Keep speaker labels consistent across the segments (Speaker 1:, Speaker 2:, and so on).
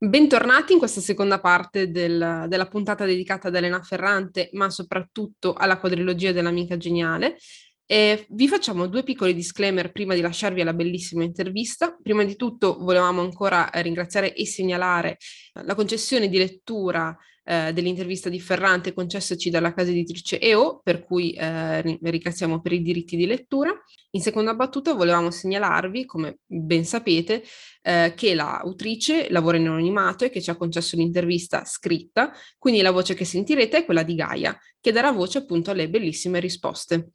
Speaker 1: Bentornati in questa seconda parte del, della puntata dedicata ad Elena Ferrante, ma soprattutto alla quadrilogia dell'amica geniale. E vi facciamo due piccoli disclaimer prima di lasciarvi alla bellissima intervista. Prima di tutto volevamo ancora ringraziare e segnalare la concessione di lettura eh, dell'intervista di Ferrante concessaci dalla casa editrice EO, per cui eh, ringraziamo per i diritti di lettura. In seconda battuta volevamo segnalarvi, come ben sapete, eh, che l'autrice lavora in anonimato e che ci ha concesso l'intervista scritta, quindi la voce che sentirete è quella di Gaia, che darà voce appunto alle bellissime risposte.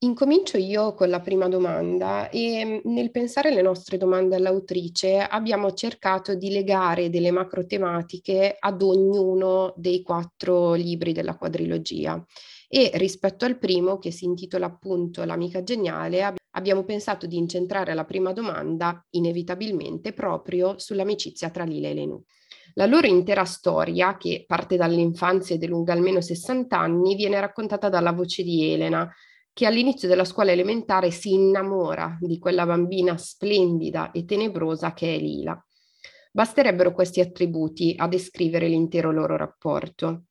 Speaker 2: Incomincio io con la prima domanda e mm, nel pensare alle nostre domande all'autrice abbiamo cercato di legare delle macro tematiche ad ognuno dei quattro libri della quadrilogia e rispetto al primo che si intitola appunto L'amica geniale abbiamo pensato di incentrare la prima domanda inevitabilmente proprio sull'amicizia tra Lila e Lenù. La loro intera storia, che parte dall'infanzia ed è lunga almeno 60 anni, viene raccontata dalla voce di Elena, che all'inizio della scuola elementare si innamora di quella bambina splendida e tenebrosa che è Lila. Basterebbero questi attributi a descrivere l'intero loro rapporto.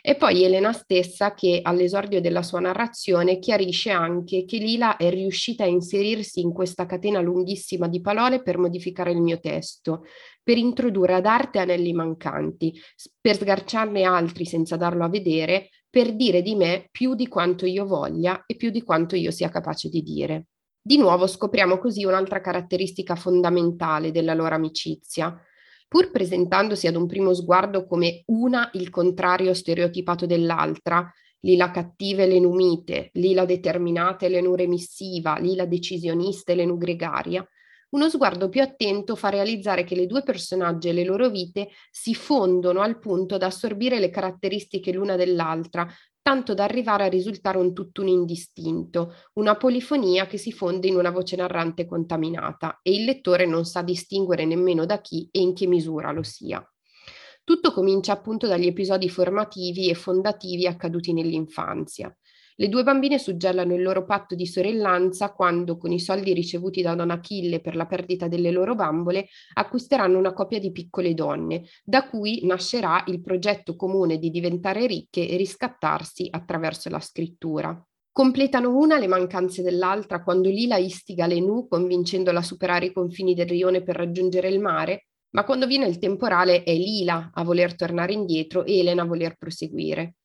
Speaker 2: E poi Elena stessa che all'esordio della sua narrazione chiarisce anche che Lila è riuscita a inserirsi in questa catena lunghissima di parole per modificare il mio testo, per introdurre ad arte anelli mancanti, per sgarciarne altri senza darlo a vedere, per dire di me più di quanto io voglia e più di quanto io sia capace di dire. Di nuovo scopriamo così un'altra caratteristica fondamentale della loro amicizia. Pur presentandosi ad un primo sguardo come una il contrario stereotipato dell'altra, Lila cattiva e l'enumite, Lila determinata e l'enuremissiva, Lila decisionista e l'enugregaria, uno sguardo più attento fa realizzare che le due personaggi e le loro vite si fondono al punto da assorbire le caratteristiche l'una dell'altra, tanto da arrivare a risultare un tutt'uno indistinto, una polifonia che si fonde in una voce narrante contaminata e il lettore non sa distinguere nemmeno da chi e in che misura lo sia. Tutto comincia appunto dagli episodi formativi e fondativi accaduti nell'infanzia. Le due bambine suggellano il loro patto di sorellanza quando, con i soldi ricevuti da Don Achille per la perdita delle loro bambole, acquisteranno una coppia di piccole donne, da cui nascerà il progetto comune di diventare ricche e riscattarsi attraverso la scrittura. Completano una le mancanze dell'altra quando Lila istiga Lenù convincendola a superare i confini del rione per raggiungere il mare, ma quando viene il temporale è Lila a voler tornare indietro e Elena a voler proseguire.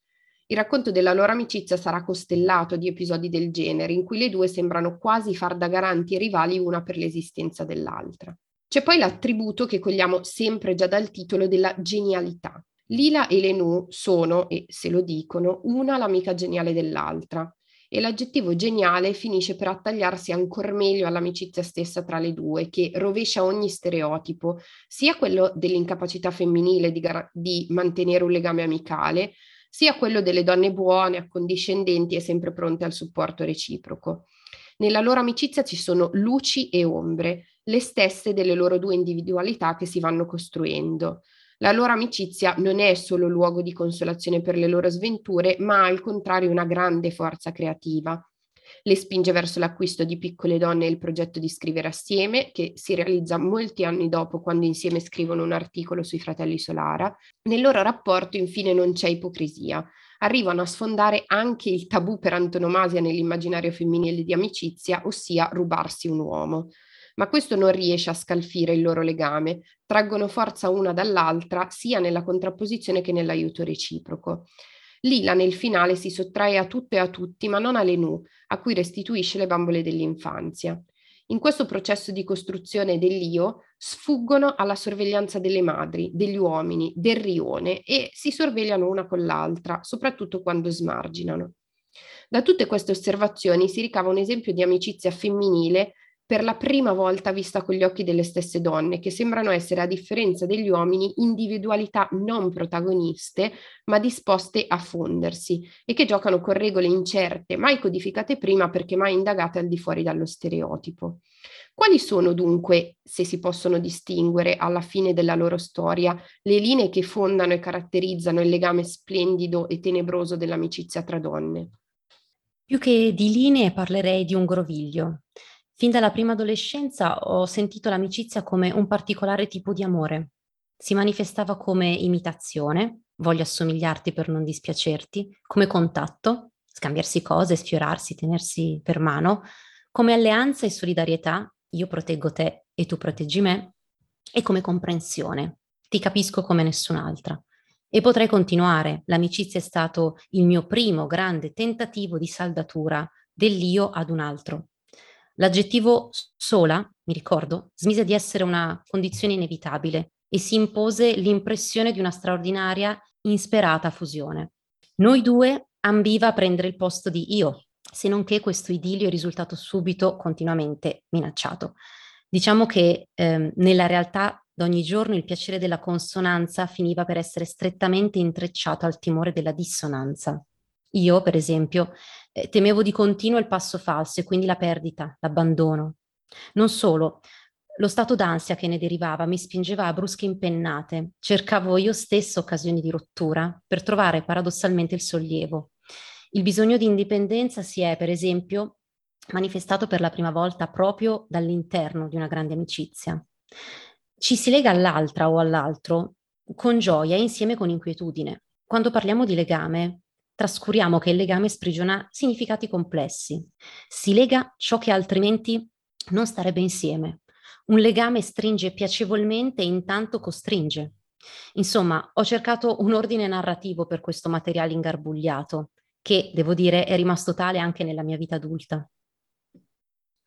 Speaker 2: Il racconto della loro amicizia sarà costellato di episodi del genere, in cui le due sembrano quasi far da garanti e rivali una per l'esistenza dell'altra. C'è poi l'attributo che cogliamo sempre già dal titolo della genialità. Lila e Lenù sono, e se lo dicono, una l'amica geniale dell'altra e l'aggettivo geniale finisce per attagliarsi ancora meglio all'amicizia stessa tra le due, che rovescia ogni stereotipo, sia quello dell'incapacità femminile di, gar- di mantenere un legame amicale, sia quello delle donne buone, accondiscendenti e sempre pronte al supporto reciproco. Nella loro amicizia ci sono luci e ombre, le stesse delle loro due individualità che si vanno costruendo. La loro amicizia non è solo luogo di consolazione per le loro sventure, ma al contrario una grande forza creativa le spinge verso l'acquisto di Piccole donne e il progetto di scrivere assieme, che si realizza molti anni dopo quando insieme scrivono un articolo sui fratelli Solara. Nel loro rapporto infine non c'è ipocrisia. Arrivano a sfondare anche il tabù per antonomasia nell'immaginario femminile di amicizia, ossia rubarsi un uomo ma questo non riesce a scalfire il loro legame, traggono forza una dall'altra sia nella contrapposizione che nell'aiuto reciproco. Lila nel finale si sottrae a tutto e a tutti, ma non a Lenù, a cui restituisce le bambole dell'infanzia. In questo processo di costruzione dell'io sfuggono alla sorveglianza delle madri, degli uomini, del rione e si sorvegliano una con l'altra, soprattutto quando smarginano. Da tutte queste osservazioni si ricava un esempio di amicizia femminile per la prima volta vista con gli occhi delle stesse donne, che sembrano essere, a differenza degli uomini, individualità non protagoniste, ma disposte a fondersi e che giocano con regole incerte, mai codificate prima perché mai indagate al di fuori dallo stereotipo. Quali sono dunque, se si possono distinguere alla fine della loro storia, le linee che fondano e caratterizzano il legame splendido e tenebroso dell'amicizia tra donne?
Speaker 3: Più che di linee parlerei di un groviglio Fin dalla prima adolescenza ho sentito l'amicizia come un particolare tipo di amore. Si manifestava come imitazione, voglio assomigliarti per non dispiacerti, come contatto, scambiarsi cose, sfiorarsi, tenersi per mano, come alleanza e solidarietà, io proteggo te e tu proteggi me, e come comprensione, ti capisco come nessun'altra. E potrei continuare, l'amicizia è stato il mio primo grande tentativo di saldatura dell'io ad un altro. L'aggettivo sola, mi ricordo, smise di essere una condizione inevitabile e si impose l'impressione di una straordinaria, insperata fusione. Noi due ambiva a prendere il posto di io, se non che questo idilio è risultato subito continuamente minacciato. Diciamo che ehm, nella realtà d'ogni giorno il piacere della consonanza finiva per essere strettamente intrecciato al timore della dissonanza. Io, per esempio, eh, temevo di continuo il passo falso e quindi la perdita, l'abbandono. Non solo, lo stato d'ansia che ne derivava mi spingeva a brusche impennate. Cercavo io stessa occasioni di rottura per trovare paradossalmente il sollievo. Il bisogno di indipendenza si è, per esempio, manifestato per la prima volta proprio dall'interno di una grande amicizia. Ci si lega all'altra o all'altro con gioia e insieme con inquietudine. Quando parliamo di legame, trascuriamo che il legame sprigiona significati complessi. Si lega ciò che altrimenti non starebbe insieme. Un legame stringe piacevolmente e intanto costringe. Insomma, ho cercato un ordine narrativo per questo materiale ingarbugliato, che, devo dire, è rimasto tale anche nella mia vita adulta.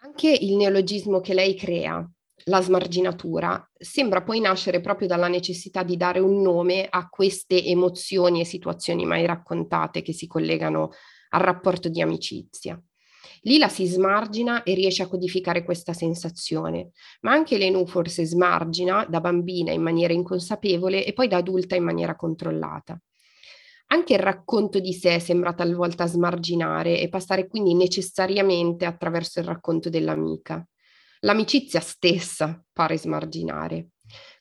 Speaker 2: Anche il neologismo che lei crea, la smarginatura, sembra poi nascere proprio dalla necessità di dare un nome a queste emozioni e situazioni mai raccontate che si collegano al rapporto di amicizia. Lila si smargina e riesce a codificare questa sensazione, ma anche Lenu forse smargina da bambina in maniera inconsapevole e poi da adulta in maniera controllata. Anche il racconto di sé sembra talvolta smarginare e passare quindi necessariamente attraverso il racconto dell'amica. L'amicizia stessa pare smarginare.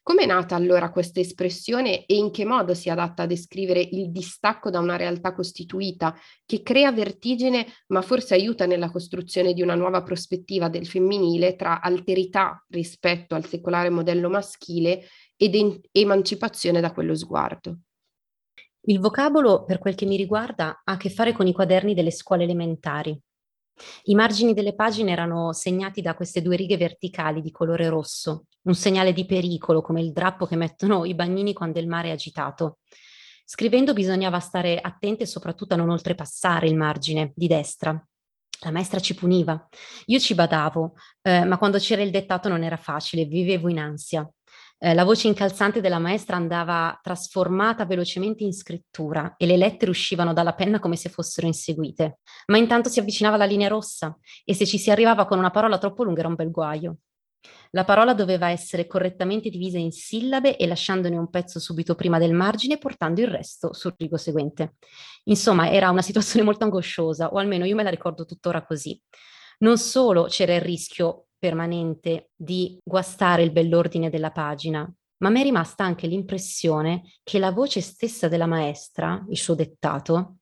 Speaker 2: Come è nata allora questa espressione e in che modo si adatta a descrivere il distacco da una realtà costituita che crea vertigine ma forse aiuta nella costruzione di una nuova prospettiva del femminile tra alterità rispetto al secolare modello maschile ed en- emancipazione da quello sguardo?
Speaker 3: Il vocabolo, per quel che mi riguarda, ha a che fare con i quaderni delle scuole elementari. I margini delle pagine erano segnati da queste due righe verticali di colore rosso, un segnale di pericolo come il drappo che mettono i bagnini quando il mare è agitato. Scrivendo bisognava stare attente soprattutto a non oltrepassare il margine di destra. La maestra ci puniva. Io ci badavo, eh, ma quando c'era il dettato non era facile, vivevo in ansia. Eh, la voce incalzante della maestra andava trasformata velocemente in scrittura e le lettere uscivano dalla penna come se fossero inseguite. Ma intanto si avvicinava la linea rossa e se ci si arrivava con una parola troppo lunga era un bel guaio. La parola doveva essere correttamente divisa in sillabe e lasciandone un pezzo subito prima del margine, portando il resto sul rigo seguente. Insomma, era una situazione molto angosciosa, o almeno io me la ricordo tuttora così. Non solo c'era il rischio permanente di guastare il bell'ordine della pagina, ma mi è rimasta anche l'impressione che la voce stessa della maestra, il suo dettato,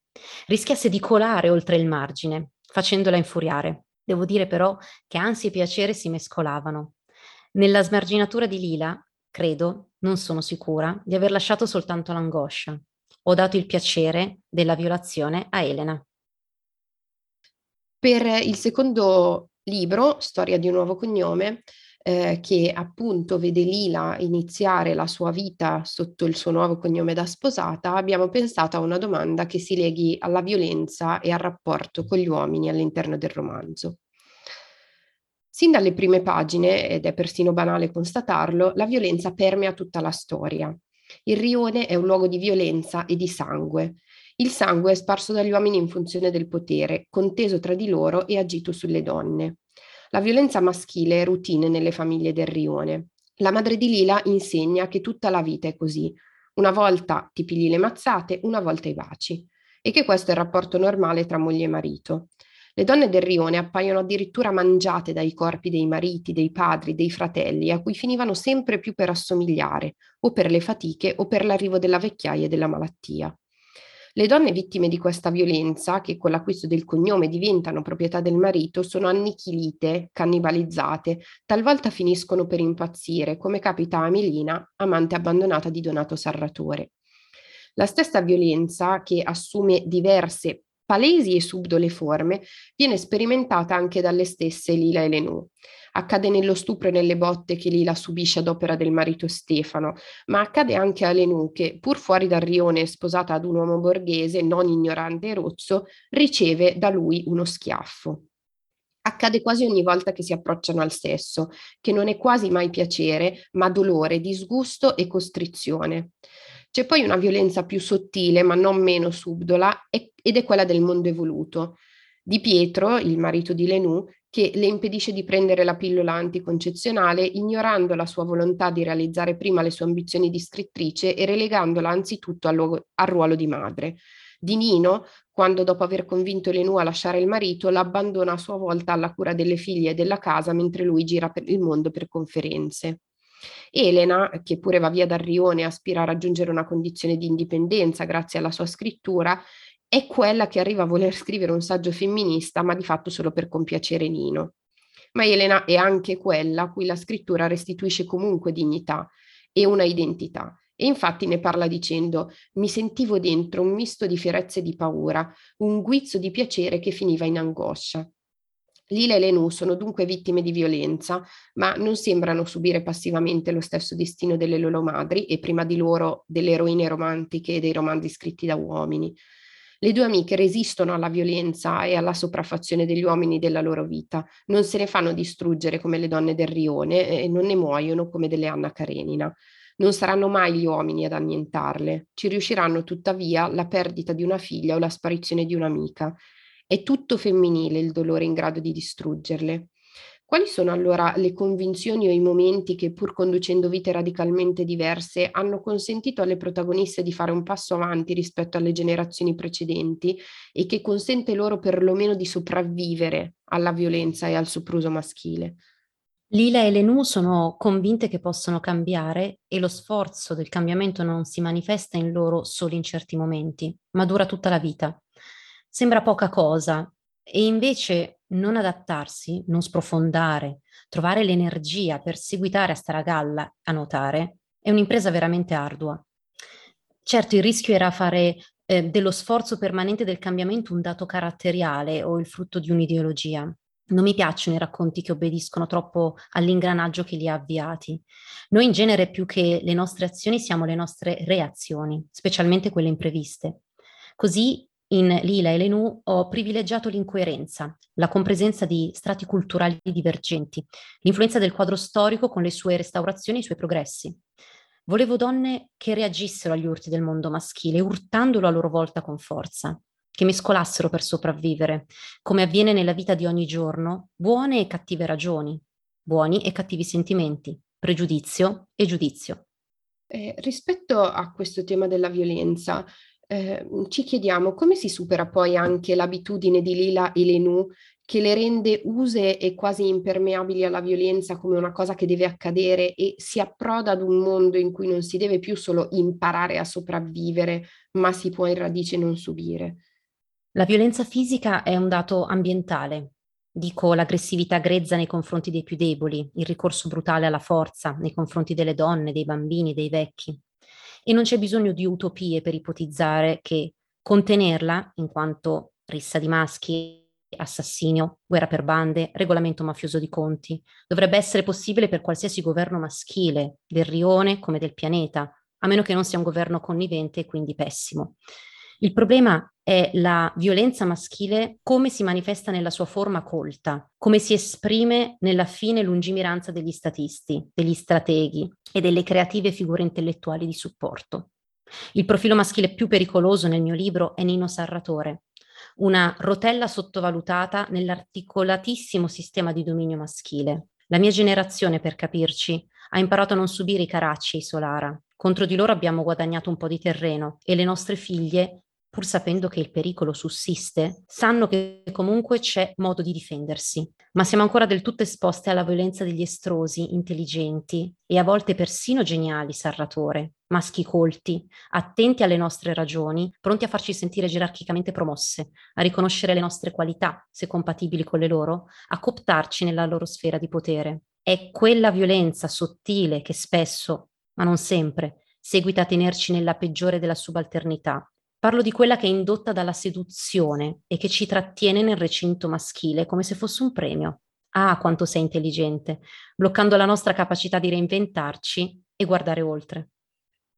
Speaker 3: rischiasse di colare oltre il margine, facendola infuriare. Devo dire però che ansia e piacere si mescolavano. Nella smarginatura di Lila, credo, non sono sicura, di aver lasciato soltanto l'angoscia. Ho dato il piacere della violazione a Elena.
Speaker 2: Per il secondo libro, Storia di un nuovo cognome, eh, che appunto vede Lila iniziare la sua vita sotto il suo nuovo cognome da sposata, abbiamo pensato a una domanda che si leghi alla violenza e al rapporto con gli uomini all'interno del romanzo. Sin dalle prime pagine, ed è persino banale constatarlo, la violenza permea tutta la storia. Il rione è un luogo di violenza e di sangue, il sangue è sparso dagli uomini in funzione del potere, conteso tra di loro e agito sulle donne. La violenza maschile è routine nelle famiglie del rione. La madre di Lila insegna che tutta la vita è così. Una volta ti pigli le mazzate, una volta i baci. E che questo è il rapporto normale tra moglie e marito. Le donne del rione appaiono addirittura mangiate dai corpi dei mariti, dei padri, dei fratelli, a cui finivano sempre più per assomigliare, o per le fatiche o per l'arrivo della vecchiaia e della malattia. Le donne vittime di questa violenza, che con l'acquisto del cognome diventano proprietà del marito, sono annichilite, cannibalizzate, talvolta finiscono per impazzire, come capita a Melina, amante abbandonata di Donato Sarratore. La stessa violenza, che assume diverse palesi e subdole forme, viene sperimentata anche dalle stesse Lila e Lenù. Accade nello stupro e nelle botte che Lila subisce ad opera del marito Stefano, ma accade anche a Lenù che, pur fuori dal rione sposata ad un uomo borghese, non ignorante e rozzo, riceve da lui uno schiaffo. Accade quasi ogni volta che si approcciano al sesso, che non è quasi mai piacere, ma dolore, disgusto e costrizione. C'è poi una violenza più sottile, ma non meno subdola, ed è quella del mondo evoluto. Di Pietro, il marito di Lenù, che le impedisce di prendere la pillola anticoncezionale, ignorando la sua volontà di realizzare prima le sue ambizioni di scrittrice e relegandola anzitutto al, luogo, al ruolo di madre. Di Nino, quando dopo aver convinto Lenù a lasciare il marito, l'abbandona a sua volta alla cura delle figlie e della casa mentre lui gira per il mondo per conferenze. Elena, che pure va via dal rione e aspira a raggiungere una condizione di indipendenza grazie alla sua scrittura, è quella che arriva a voler scrivere un saggio femminista, ma di fatto solo per compiacere Nino. Ma Elena è anche quella a cui la scrittura restituisce comunque dignità e una identità. E infatti ne parla dicendo: Mi sentivo dentro un misto di fierezza e di paura, un guizzo di piacere che finiva in angoscia. Lila e Lenù sono dunque vittime di violenza, ma non sembrano subire passivamente lo stesso destino delle loro madri e prima di loro delle eroine romantiche e dei romanzi scritti da uomini. Le due amiche resistono alla violenza e alla sopraffazione degli uomini della loro vita, non se ne fanno distruggere come le donne del rione e non ne muoiono come delle Anna Karenina. Non saranno mai gli uomini ad annientarle, ci riusciranno tuttavia la perdita di una figlia o la sparizione di un'amica. È tutto femminile il dolore in grado di distruggerle. Quali sono allora le convinzioni o i momenti che, pur conducendo vite radicalmente diverse, hanno consentito alle protagoniste di fare un passo avanti rispetto alle generazioni precedenti e che consente loro perlomeno di sopravvivere alla violenza e al sopruso maschile?
Speaker 3: Lila e Lenù sono convinte che possono cambiare e lo sforzo del cambiamento non si manifesta in loro solo in certi momenti, ma dura tutta la vita. Sembra poca cosa e invece non adattarsi, non sprofondare, trovare l'energia per seguitare a stare a galla, a notare, è un'impresa veramente ardua. Certo, il rischio era fare eh, dello sforzo permanente del cambiamento un dato caratteriale o il frutto di un'ideologia. Non mi piacciono i racconti che obbediscono troppo all'ingranaggio che li ha avviati. Noi in genere più che le nostre azioni siamo le nostre reazioni, specialmente quelle impreviste. Così in Lila e Lenù ho privilegiato l'incoerenza, la compresenza di strati culturali divergenti, l'influenza del quadro storico con le sue restaurazioni e i suoi progressi. Volevo donne che reagissero agli urti del mondo maschile, urtandolo a loro volta con forza, che mescolassero per sopravvivere, come avviene nella vita di ogni giorno, buone e cattive ragioni, buoni e cattivi sentimenti, pregiudizio e giudizio.
Speaker 2: Eh, rispetto a questo tema della violenza, eh, ci chiediamo come si supera poi anche l'abitudine di Lila e Lenù che le rende use e quasi impermeabili alla violenza come una cosa che deve accadere e si approda ad un mondo in cui non si deve più solo imparare a sopravvivere, ma si può in radice non subire.
Speaker 3: La violenza fisica è un dato ambientale. Dico l'aggressività grezza nei confronti dei più deboli, il ricorso brutale alla forza nei confronti delle donne, dei bambini, dei vecchi e non c'è bisogno di utopie per ipotizzare che contenerla, in quanto rissa di maschi, assassinio, guerra per bande, regolamento mafioso di conti, dovrebbe essere possibile per qualsiasi governo maschile, del rione come del pianeta, a meno che non sia un governo connivente e quindi pessimo. Il problema è la violenza maschile come si manifesta nella sua forma colta, come si esprime nella fine lungimiranza degli statisti, degli strateghi e delle creative figure intellettuali di supporto. Il profilo maschile più pericoloso nel mio libro è Nino Sarratore, una rotella sottovalutata nell'articolatissimo sistema di dominio maschile. La mia generazione, per capirci, ha imparato a non subire i Caracci e i Solara. Contro di loro abbiamo guadagnato un po' di terreno e le nostre figlie pur sapendo che il pericolo sussiste, sanno che comunque c'è modo di difendersi. Ma siamo ancora del tutto esposte alla violenza degli estrosi, intelligenti e a volte persino geniali, Sarratore, maschi colti, attenti alle nostre ragioni, pronti a farci sentire gerarchicamente promosse, a riconoscere le nostre qualità, se compatibili con le loro, a cooptarci nella loro sfera di potere. È quella violenza sottile che spesso, ma non sempre, seguita a tenerci nella peggiore della subalternità. Parlo di quella che è indotta dalla seduzione e che ci trattiene nel recinto maschile come se fosse un premio. Ah, quanto sei intelligente, bloccando la nostra capacità di reinventarci e guardare oltre.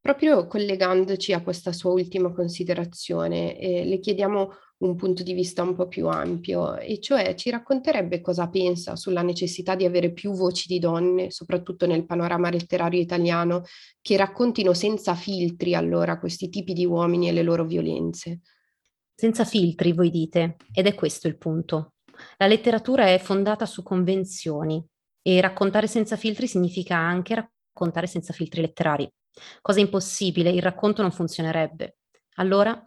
Speaker 2: Proprio collegandoci a questa sua ultima considerazione, eh, le chiediamo un punto di vista un po' più ampio, e cioè ci racconterebbe cosa pensa sulla necessità di avere più voci di donne, soprattutto nel panorama letterario italiano, che raccontino senza filtri allora questi tipi di uomini e le loro violenze.
Speaker 3: Senza filtri, voi dite, ed è questo il punto. La letteratura è fondata su convenzioni e raccontare senza filtri significa anche raccontare senza filtri letterari. Cosa impossibile, il racconto non funzionerebbe. Allora,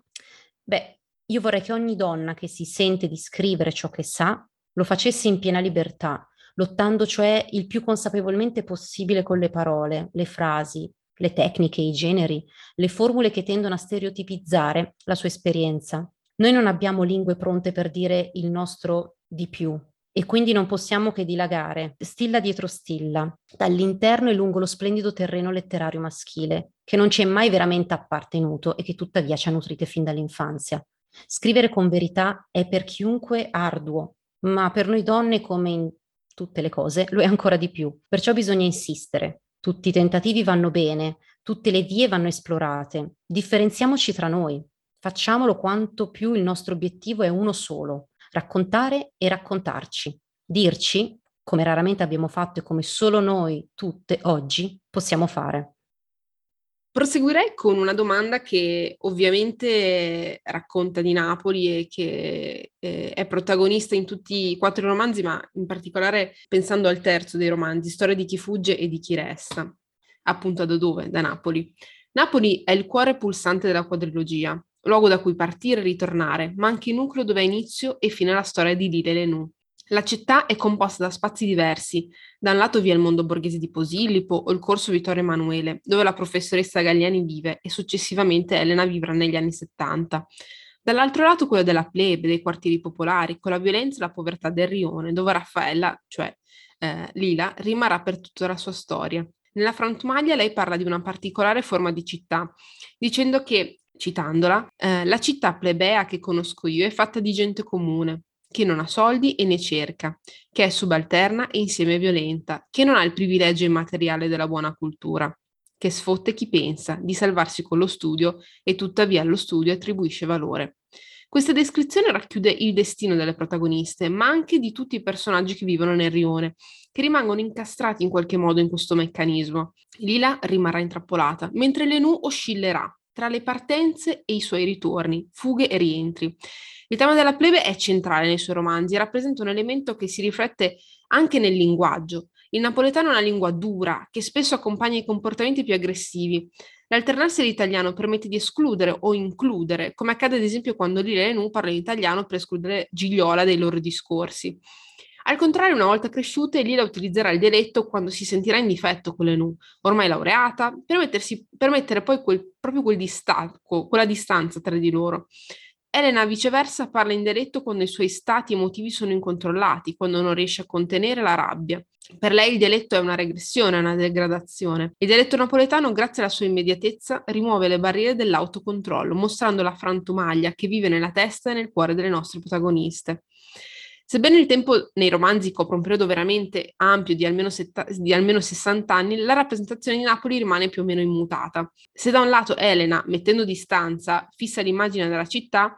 Speaker 3: beh, io vorrei che ogni donna che si sente di scrivere ciò che sa lo facesse in piena libertà, lottando cioè il più consapevolmente possibile con le parole, le frasi, le tecniche, i generi, le formule che tendono a stereotipizzare la sua esperienza. Noi non abbiamo lingue pronte per dire il nostro di più, e quindi non possiamo che dilagare, stilla dietro stilla, dall'interno e lungo lo splendido terreno letterario maschile, che non ci è mai veramente appartenuto e che tuttavia ci ha nutrite fin dall'infanzia. Scrivere con verità è per chiunque arduo, ma per noi donne, come in tutte le cose, lo è ancora di più. Perciò bisogna insistere. Tutti i tentativi vanno bene, tutte le vie vanno esplorate. Differenziamoci tra noi. Facciamolo quanto più il nostro obiettivo è uno solo, raccontare e raccontarci, dirci, come raramente abbiamo fatto e come solo noi tutte oggi possiamo fare.
Speaker 1: Proseguirei con una domanda che ovviamente racconta di Napoli e che eh, è protagonista in tutti i quattro romanzi, ma in particolare pensando al terzo dei romanzi, Storia di chi fugge e di chi resta. Appunto da dove? Da Napoli. Napoli è il cuore pulsante della quadrilogia, luogo da cui partire e ritornare, ma anche il nucleo dove ha inizio e fine la storia di Lille Lenù. La città è composta da spazi diversi. Da un lato vi è il mondo borghese di Posillipo o il corso Vittorio Emanuele, dove la professoressa Galliani vive e successivamente Elena vivrà negli anni 70. Dall'altro lato quello della plebe, dei quartieri popolari, con la violenza e la povertà del rione, dove Raffaella, cioè eh, Lila, rimarrà per tutta la sua storia. Nella frantumaglia lei parla di una particolare forma di città, dicendo che citandola, eh, la città plebea che conosco io è fatta di gente comune, che non ha soldi e ne cerca, che è subalterna e insieme violenta, che non ha il privilegio immateriale della buona cultura, che sfotte chi pensa di salvarsi con lo studio e tuttavia allo studio attribuisce valore. Questa descrizione racchiude il destino delle protagoniste, ma anche di tutti i personaggi che vivono nel rione, che rimangono incastrati in qualche modo in questo meccanismo. Lila rimarrà intrappolata, mentre Lenù oscillerà tra le partenze e i suoi ritorni, fughe e rientri. Il tema della plebe è centrale nei suoi romanzi e rappresenta un elemento che si riflette anche nel linguaggio. Il napoletano è una lingua dura che spesso accompagna i comportamenti più aggressivi. L'alternarsi dell'italiano permette di escludere o includere, come accade ad esempio quando Lile e Nu parla in italiano per escludere Gigliola dai loro discorsi. Al contrario, una volta cresciute, Lila utilizzerà il dialetto quando si sentirà in difetto con le Nu, ormai laureata, per, per mettere poi quel, proprio quel distacco, quella distanza tra di loro. Elena, viceversa, parla in dialetto quando i suoi stati emotivi sono incontrollati, quando non riesce a contenere la rabbia. Per lei il dialetto è una regressione, una degradazione. Il dialetto napoletano, grazie alla sua immediatezza, rimuove le barriere dell'autocontrollo, mostrando la frantumaglia che vive nella testa e nel cuore delle nostre protagoniste. Sebbene il tempo nei romanzi copra un periodo veramente ampio di almeno, setta- di almeno 60 anni, la rappresentazione di Napoli rimane più o meno immutata. Se da un lato Elena, mettendo distanza, fissa l'immagine della città,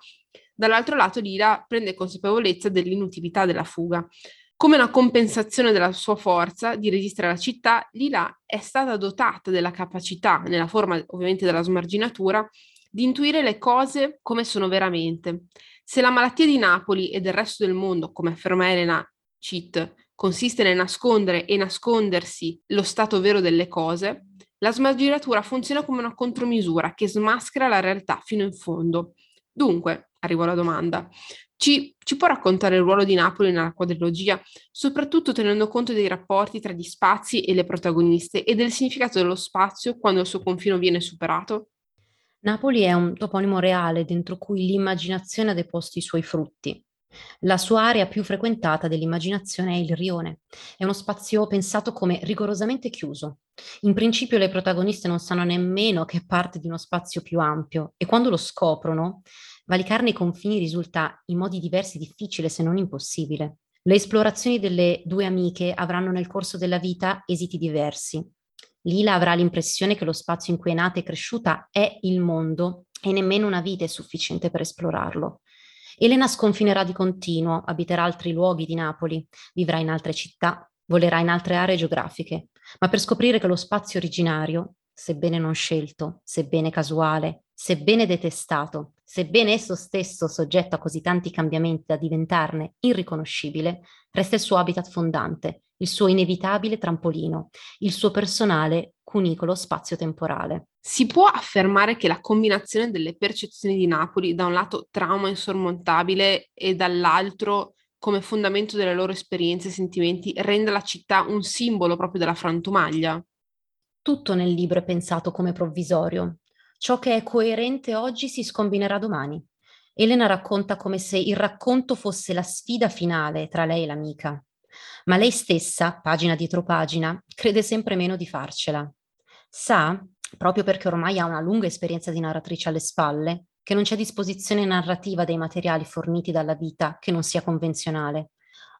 Speaker 1: dall'altro lato Lira prende consapevolezza dell'inutilità della fuga. Come una compensazione della sua forza di resistere alla città, Lila è stata dotata della capacità, nella forma ovviamente della smarginatura, di intuire le cose come sono veramente se la malattia di Napoli e del resto del mondo, come afferma Elena Cheat, consiste nel nascondere e nascondersi lo stato vero delle cose, la smaggeratura funziona come una contromisura che smaschera la realtà fino in fondo. Dunque, arrivo alla domanda, ci, ci, può raccontare il ruolo di Napoli nella quadrilogia, soprattutto tenendo conto dei rapporti tra gli spazi e le protagoniste e del significato dello spazio quando il suo confino viene superato?
Speaker 3: Napoli è un toponimo reale dentro cui l'immaginazione ha deposto i suoi frutti. La sua area più frequentata dell'immaginazione è il rione. È uno spazio pensato come rigorosamente chiuso. In principio le protagoniste non sanno nemmeno che è parte di uno spazio più ampio e quando lo scoprono, valicarne i confini risulta in modi diversi difficile se non impossibile. Le esplorazioni delle due amiche avranno nel corso della vita esiti diversi. Lila avrà l'impressione che lo spazio in cui è nata e cresciuta è il mondo e nemmeno una vita è sufficiente per esplorarlo. Elena sconfinerà di continuo, abiterà altri luoghi di Napoli, vivrà in altre città, volerà in altre aree geografiche, ma per scoprire che lo spazio originario, sebbene non scelto, sebbene casuale, sebbene detestato, sebbene esso stesso soggetto a così tanti cambiamenti da diventarne irriconoscibile, resta il suo habitat fondante, il suo inevitabile trampolino, il suo personale cunicolo spazio-temporale.
Speaker 1: Si può affermare che la combinazione delle percezioni di Napoli, da un lato trauma insormontabile e dall'altro come fondamento delle loro esperienze e sentimenti, renda la città un simbolo proprio della frantumaglia?
Speaker 3: Tutto nel libro è pensato come provvisorio. Ciò che è coerente oggi si scombinerà domani. Elena racconta come se il racconto fosse la sfida finale tra lei e l'amica. Ma lei stessa, pagina dietro pagina, crede sempre meno di farcela. Sa, proprio perché ormai ha una lunga esperienza di narratrice alle spalle, che non c'è disposizione narrativa dei materiali forniti dalla vita che non sia convenzionale.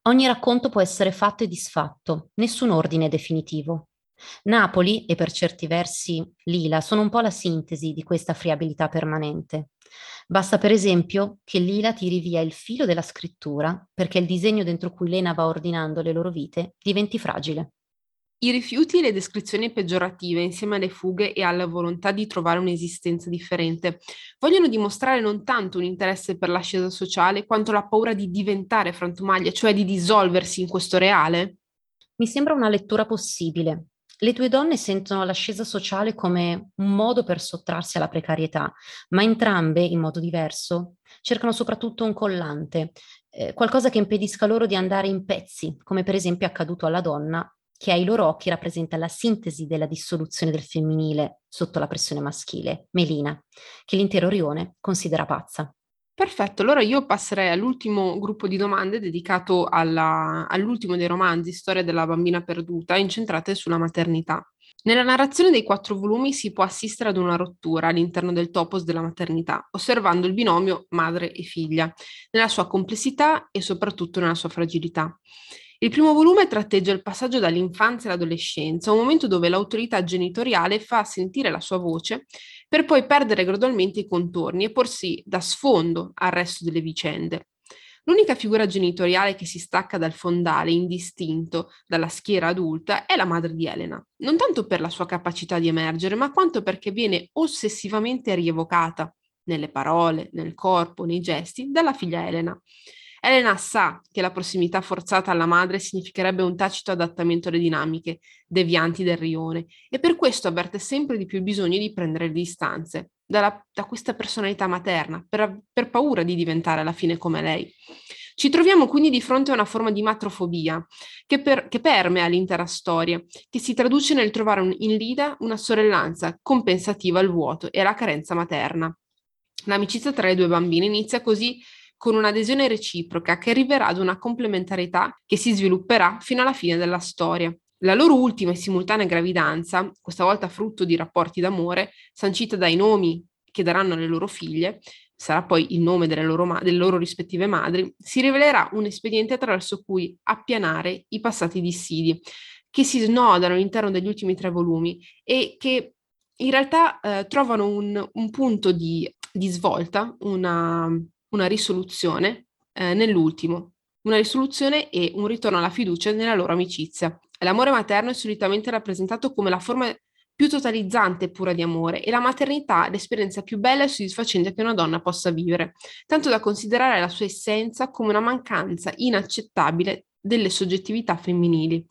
Speaker 3: Ogni racconto può essere fatto e disfatto, nessun ordine è definitivo. Napoli, e per certi versi Lila, sono un po' la sintesi di questa friabilità permanente. Basta per esempio che Lila tiri via il filo della scrittura perché il disegno dentro cui Lena va ordinando le loro vite diventi fragile.
Speaker 1: I rifiuti e le descrizioni peggiorative, insieme alle fughe e alla volontà di trovare un'esistenza differente, vogliono dimostrare non tanto un interesse per l'ascesa sociale quanto la paura di diventare frantumaglia, cioè di dissolversi in questo reale?
Speaker 3: Mi sembra una lettura possibile, le due donne sentono l'ascesa sociale come un modo per sottrarsi alla precarietà, ma entrambe, in modo diverso, cercano soprattutto un collante, eh, qualcosa che impedisca loro di andare in pezzi, come per esempio è accaduto alla donna, che ai loro occhi rappresenta la sintesi della dissoluzione del femminile sotto la pressione maschile, Melina, che l'intero rione considera pazza.
Speaker 1: Perfetto, allora io passerei all'ultimo gruppo di domande dedicato alla, all'ultimo dei romanzi, Storia della bambina perduta, incentrate sulla maternità. Nella narrazione dei quattro volumi si può assistere ad una rottura all'interno del topos della maternità, osservando il binomio madre e figlia, nella sua complessità e soprattutto nella sua fragilità. Il primo volume tratteggia il passaggio dall'infanzia all'adolescenza, un momento dove l'autorità genitoriale fa sentire la sua voce per poi perdere gradualmente i contorni e porsi da sfondo al resto delle vicende. L'unica figura genitoriale che si stacca dal fondale indistinto dalla schiera adulta è la madre di Elena, non tanto per la sua capacità di emergere, ma quanto perché viene ossessivamente rievocata nelle parole, nel corpo, nei gesti dalla figlia Elena. Elena sa che la prossimità forzata alla madre significherebbe un tacito adattamento alle dinamiche devianti del rione e per questo avverte sempre di più il bisogno di prendere le distanze dalla, da questa personalità materna, per, per paura di diventare alla fine come lei. Ci troviamo quindi di fronte a una forma di matrofobia che, per, che permea l'intera storia, che si traduce nel trovare un, in Lida una sorellanza compensativa al vuoto e alla carenza materna. L'amicizia tra i due bambini inizia così con un'adesione reciproca che arriverà ad una complementarietà che si svilupperà fino alla fine della storia. La loro ultima e simultanea gravidanza, questa volta frutto di rapporti d'amore, sancita dai nomi che daranno alle loro figlie, sarà poi il nome delle loro, ma- delle loro rispettive madri, si rivelerà un espediente attraverso cui appianare i passati dissidi, che si snodano all'interno degli ultimi tre volumi e che in realtà eh, trovano un, un punto di, di svolta, una, una risoluzione eh, nell'ultimo, una risoluzione e un ritorno alla fiducia nella loro amicizia. L'amore materno è solitamente rappresentato come la forma più totalizzante e pura di amore e la maternità l'esperienza più bella e soddisfacente che una donna possa vivere, tanto da considerare la sua essenza come una mancanza inaccettabile delle soggettività femminili.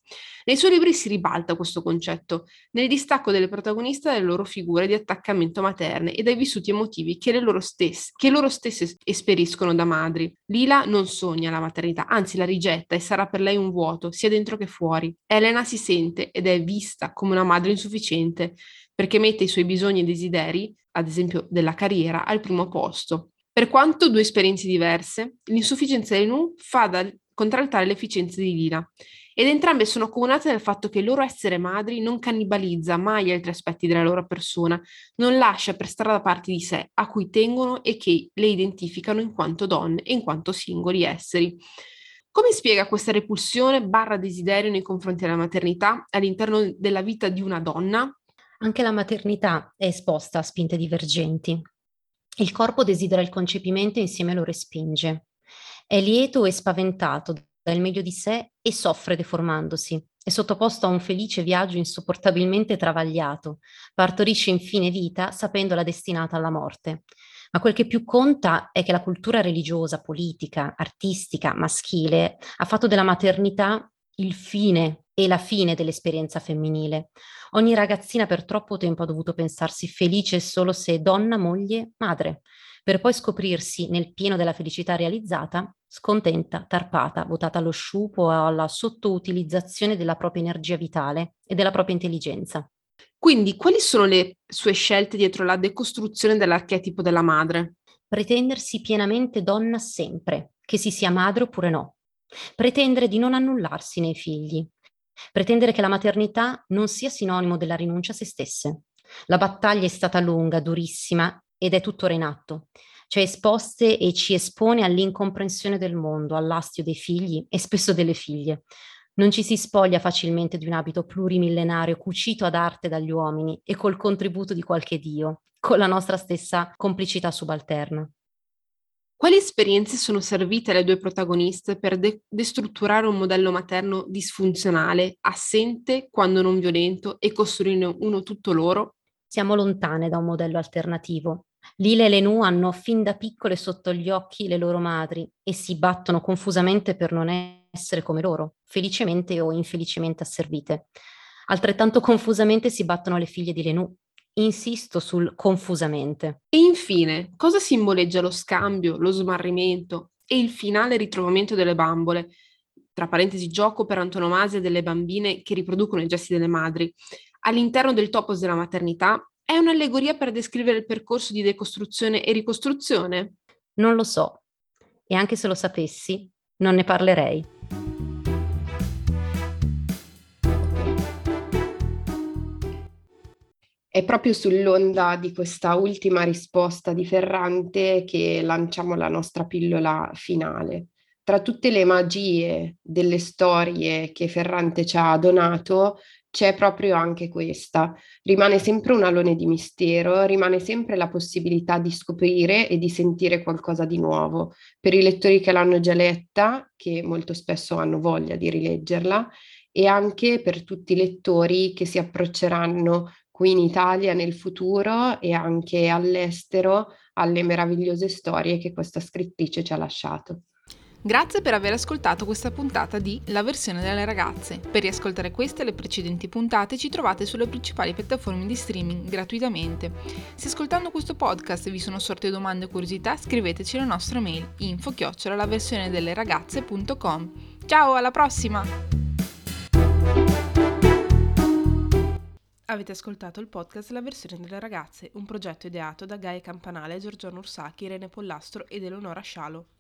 Speaker 1: Nei suoi libri si ribalta questo concetto, nel distacco delle protagoniste dalle loro figure di attaccamento materne e dai vissuti emotivi che, loro, stesse, che loro stesse esperiscono da madri. Lila non sogna la maternità, anzi la rigetta e sarà per lei un vuoto, sia dentro che fuori. Elena si sente ed è vista come una madre insufficiente, perché mette i suoi bisogni e desideri, ad esempio della carriera, al primo posto. Per quanto due esperienze diverse, l'insufficienza di Nu fa da contraltare l'efficienza di Lila ed entrambe sono accomunate dal fatto che il loro essere madri non cannibalizza mai altri aspetti della loro persona, non lascia per strada parti di sé a cui tengono e che le identificano in quanto donne e in quanto singoli esseri. Come spiega questa repulsione barra desiderio nei confronti della maternità all'interno della vita di una donna?
Speaker 3: Anche la maternità è esposta a spinte divergenti. Il corpo desidera il concepimento e insieme lo respinge. È lieto e spaventato dal meglio di sé e soffre deformandosi. È sottoposto a un felice viaggio insopportabilmente travagliato. Partorisce infine vita sapendola destinata alla morte. Ma quel che più conta è che la cultura religiosa, politica, artistica, maschile ha fatto della maternità il fine e la fine dell'esperienza femminile. Ogni ragazzina per troppo tempo ha dovuto pensarsi felice solo se donna, moglie, madre, per poi scoprirsi nel pieno della felicità realizzata, scontenta, tarpata, votata allo sciupo o alla sottoutilizzazione della propria energia vitale e della propria intelligenza.
Speaker 1: Quindi, quali sono le sue scelte dietro la decostruzione dell'archetipo della madre?
Speaker 3: Pretendersi pienamente donna sempre, che si sia madre oppure no. Pretendere di non annullarsi nei figli. Pretendere che la maternità non sia sinonimo della rinuncia a se stesse. La battaglia è stata lunga, durissima ed è tuttora in atto. Ci ha esposte e ci espone all'incomprensione del mondo, all'astio dei figli e spesso delle figlie. Non ci si spoglia facilmente di un abito plurimillenario cucito ad arte dagli uomini e col contributo di qualche dio, con la nostra stessa complicità subalterna.
Speaker 1: Quali esperienze sono servite alle due protagoniste per de- destrutturare un modello materno disfunzionale, assente quando non violento e costruire uno tutto loro?
Speaker 3: Siamo lontane da un modello alternativo. Lila e Lenù hanno fin da piccole sotto gli occhi le loro madri e si battono confusamente per non essere come loro, felicemente o infelicemente asservite. Altrettanto confusamente si battono le figlie di Lenù, Insisto sul confusamente.
Speaker 1: E infine, cosa simboleggia lo scambio, lo smarrimento e il finale ritrovamento delle bambole? Tra parentesi, gioco per antonomasia delle bambine che riproducono i gesti delle madri. All'interno del topos della maternità è un'allegoria per descrivere il percorso di decostruzione e ricostruzione?
Speaker 3: Non lo so. E anche se lo sapessi, non ne parlerei.
Speaker 2: È proprio sull'onda di questa ultima risposta di Ferrante che lanciamo la nostra pillola finale. Tra tutte le magie delle storie che Ferrante ci ha donato, c'è proprio anche questa. Rimane sempre un alone di mistero, rimane sempre la possibilità di scoprire e di sentire qualcosa di nuovo. Per i lettori che l'hanno già letta, che molto spesso hanno voglia di rileggerla, e anche per tutti i lettori che si approcceranno qui in Italia nel futuro e anche all'estero alle meravigliose storie che questa scrittrice ci ha lasciato.
Speaker 1: Grazie per aver ascoltato questa puntata di La versione delle ragazze. Per riascoltare queste e le precedenti puntate ci trovate sulle principali piattaforme di streaming gratuitamente. Se ascoltando questo podcast vi sono sorte domande o curiosità, scriveteci alla nostra mail info chiocciola la ragazze.com. Ciao, alla prossima! Avete ascoltato il podcast La versione delle ragazze, un progetto ideato da Gaia Campanale, Giorgione Ursacchi, Irene Pollastro ed Eleonora Scialo.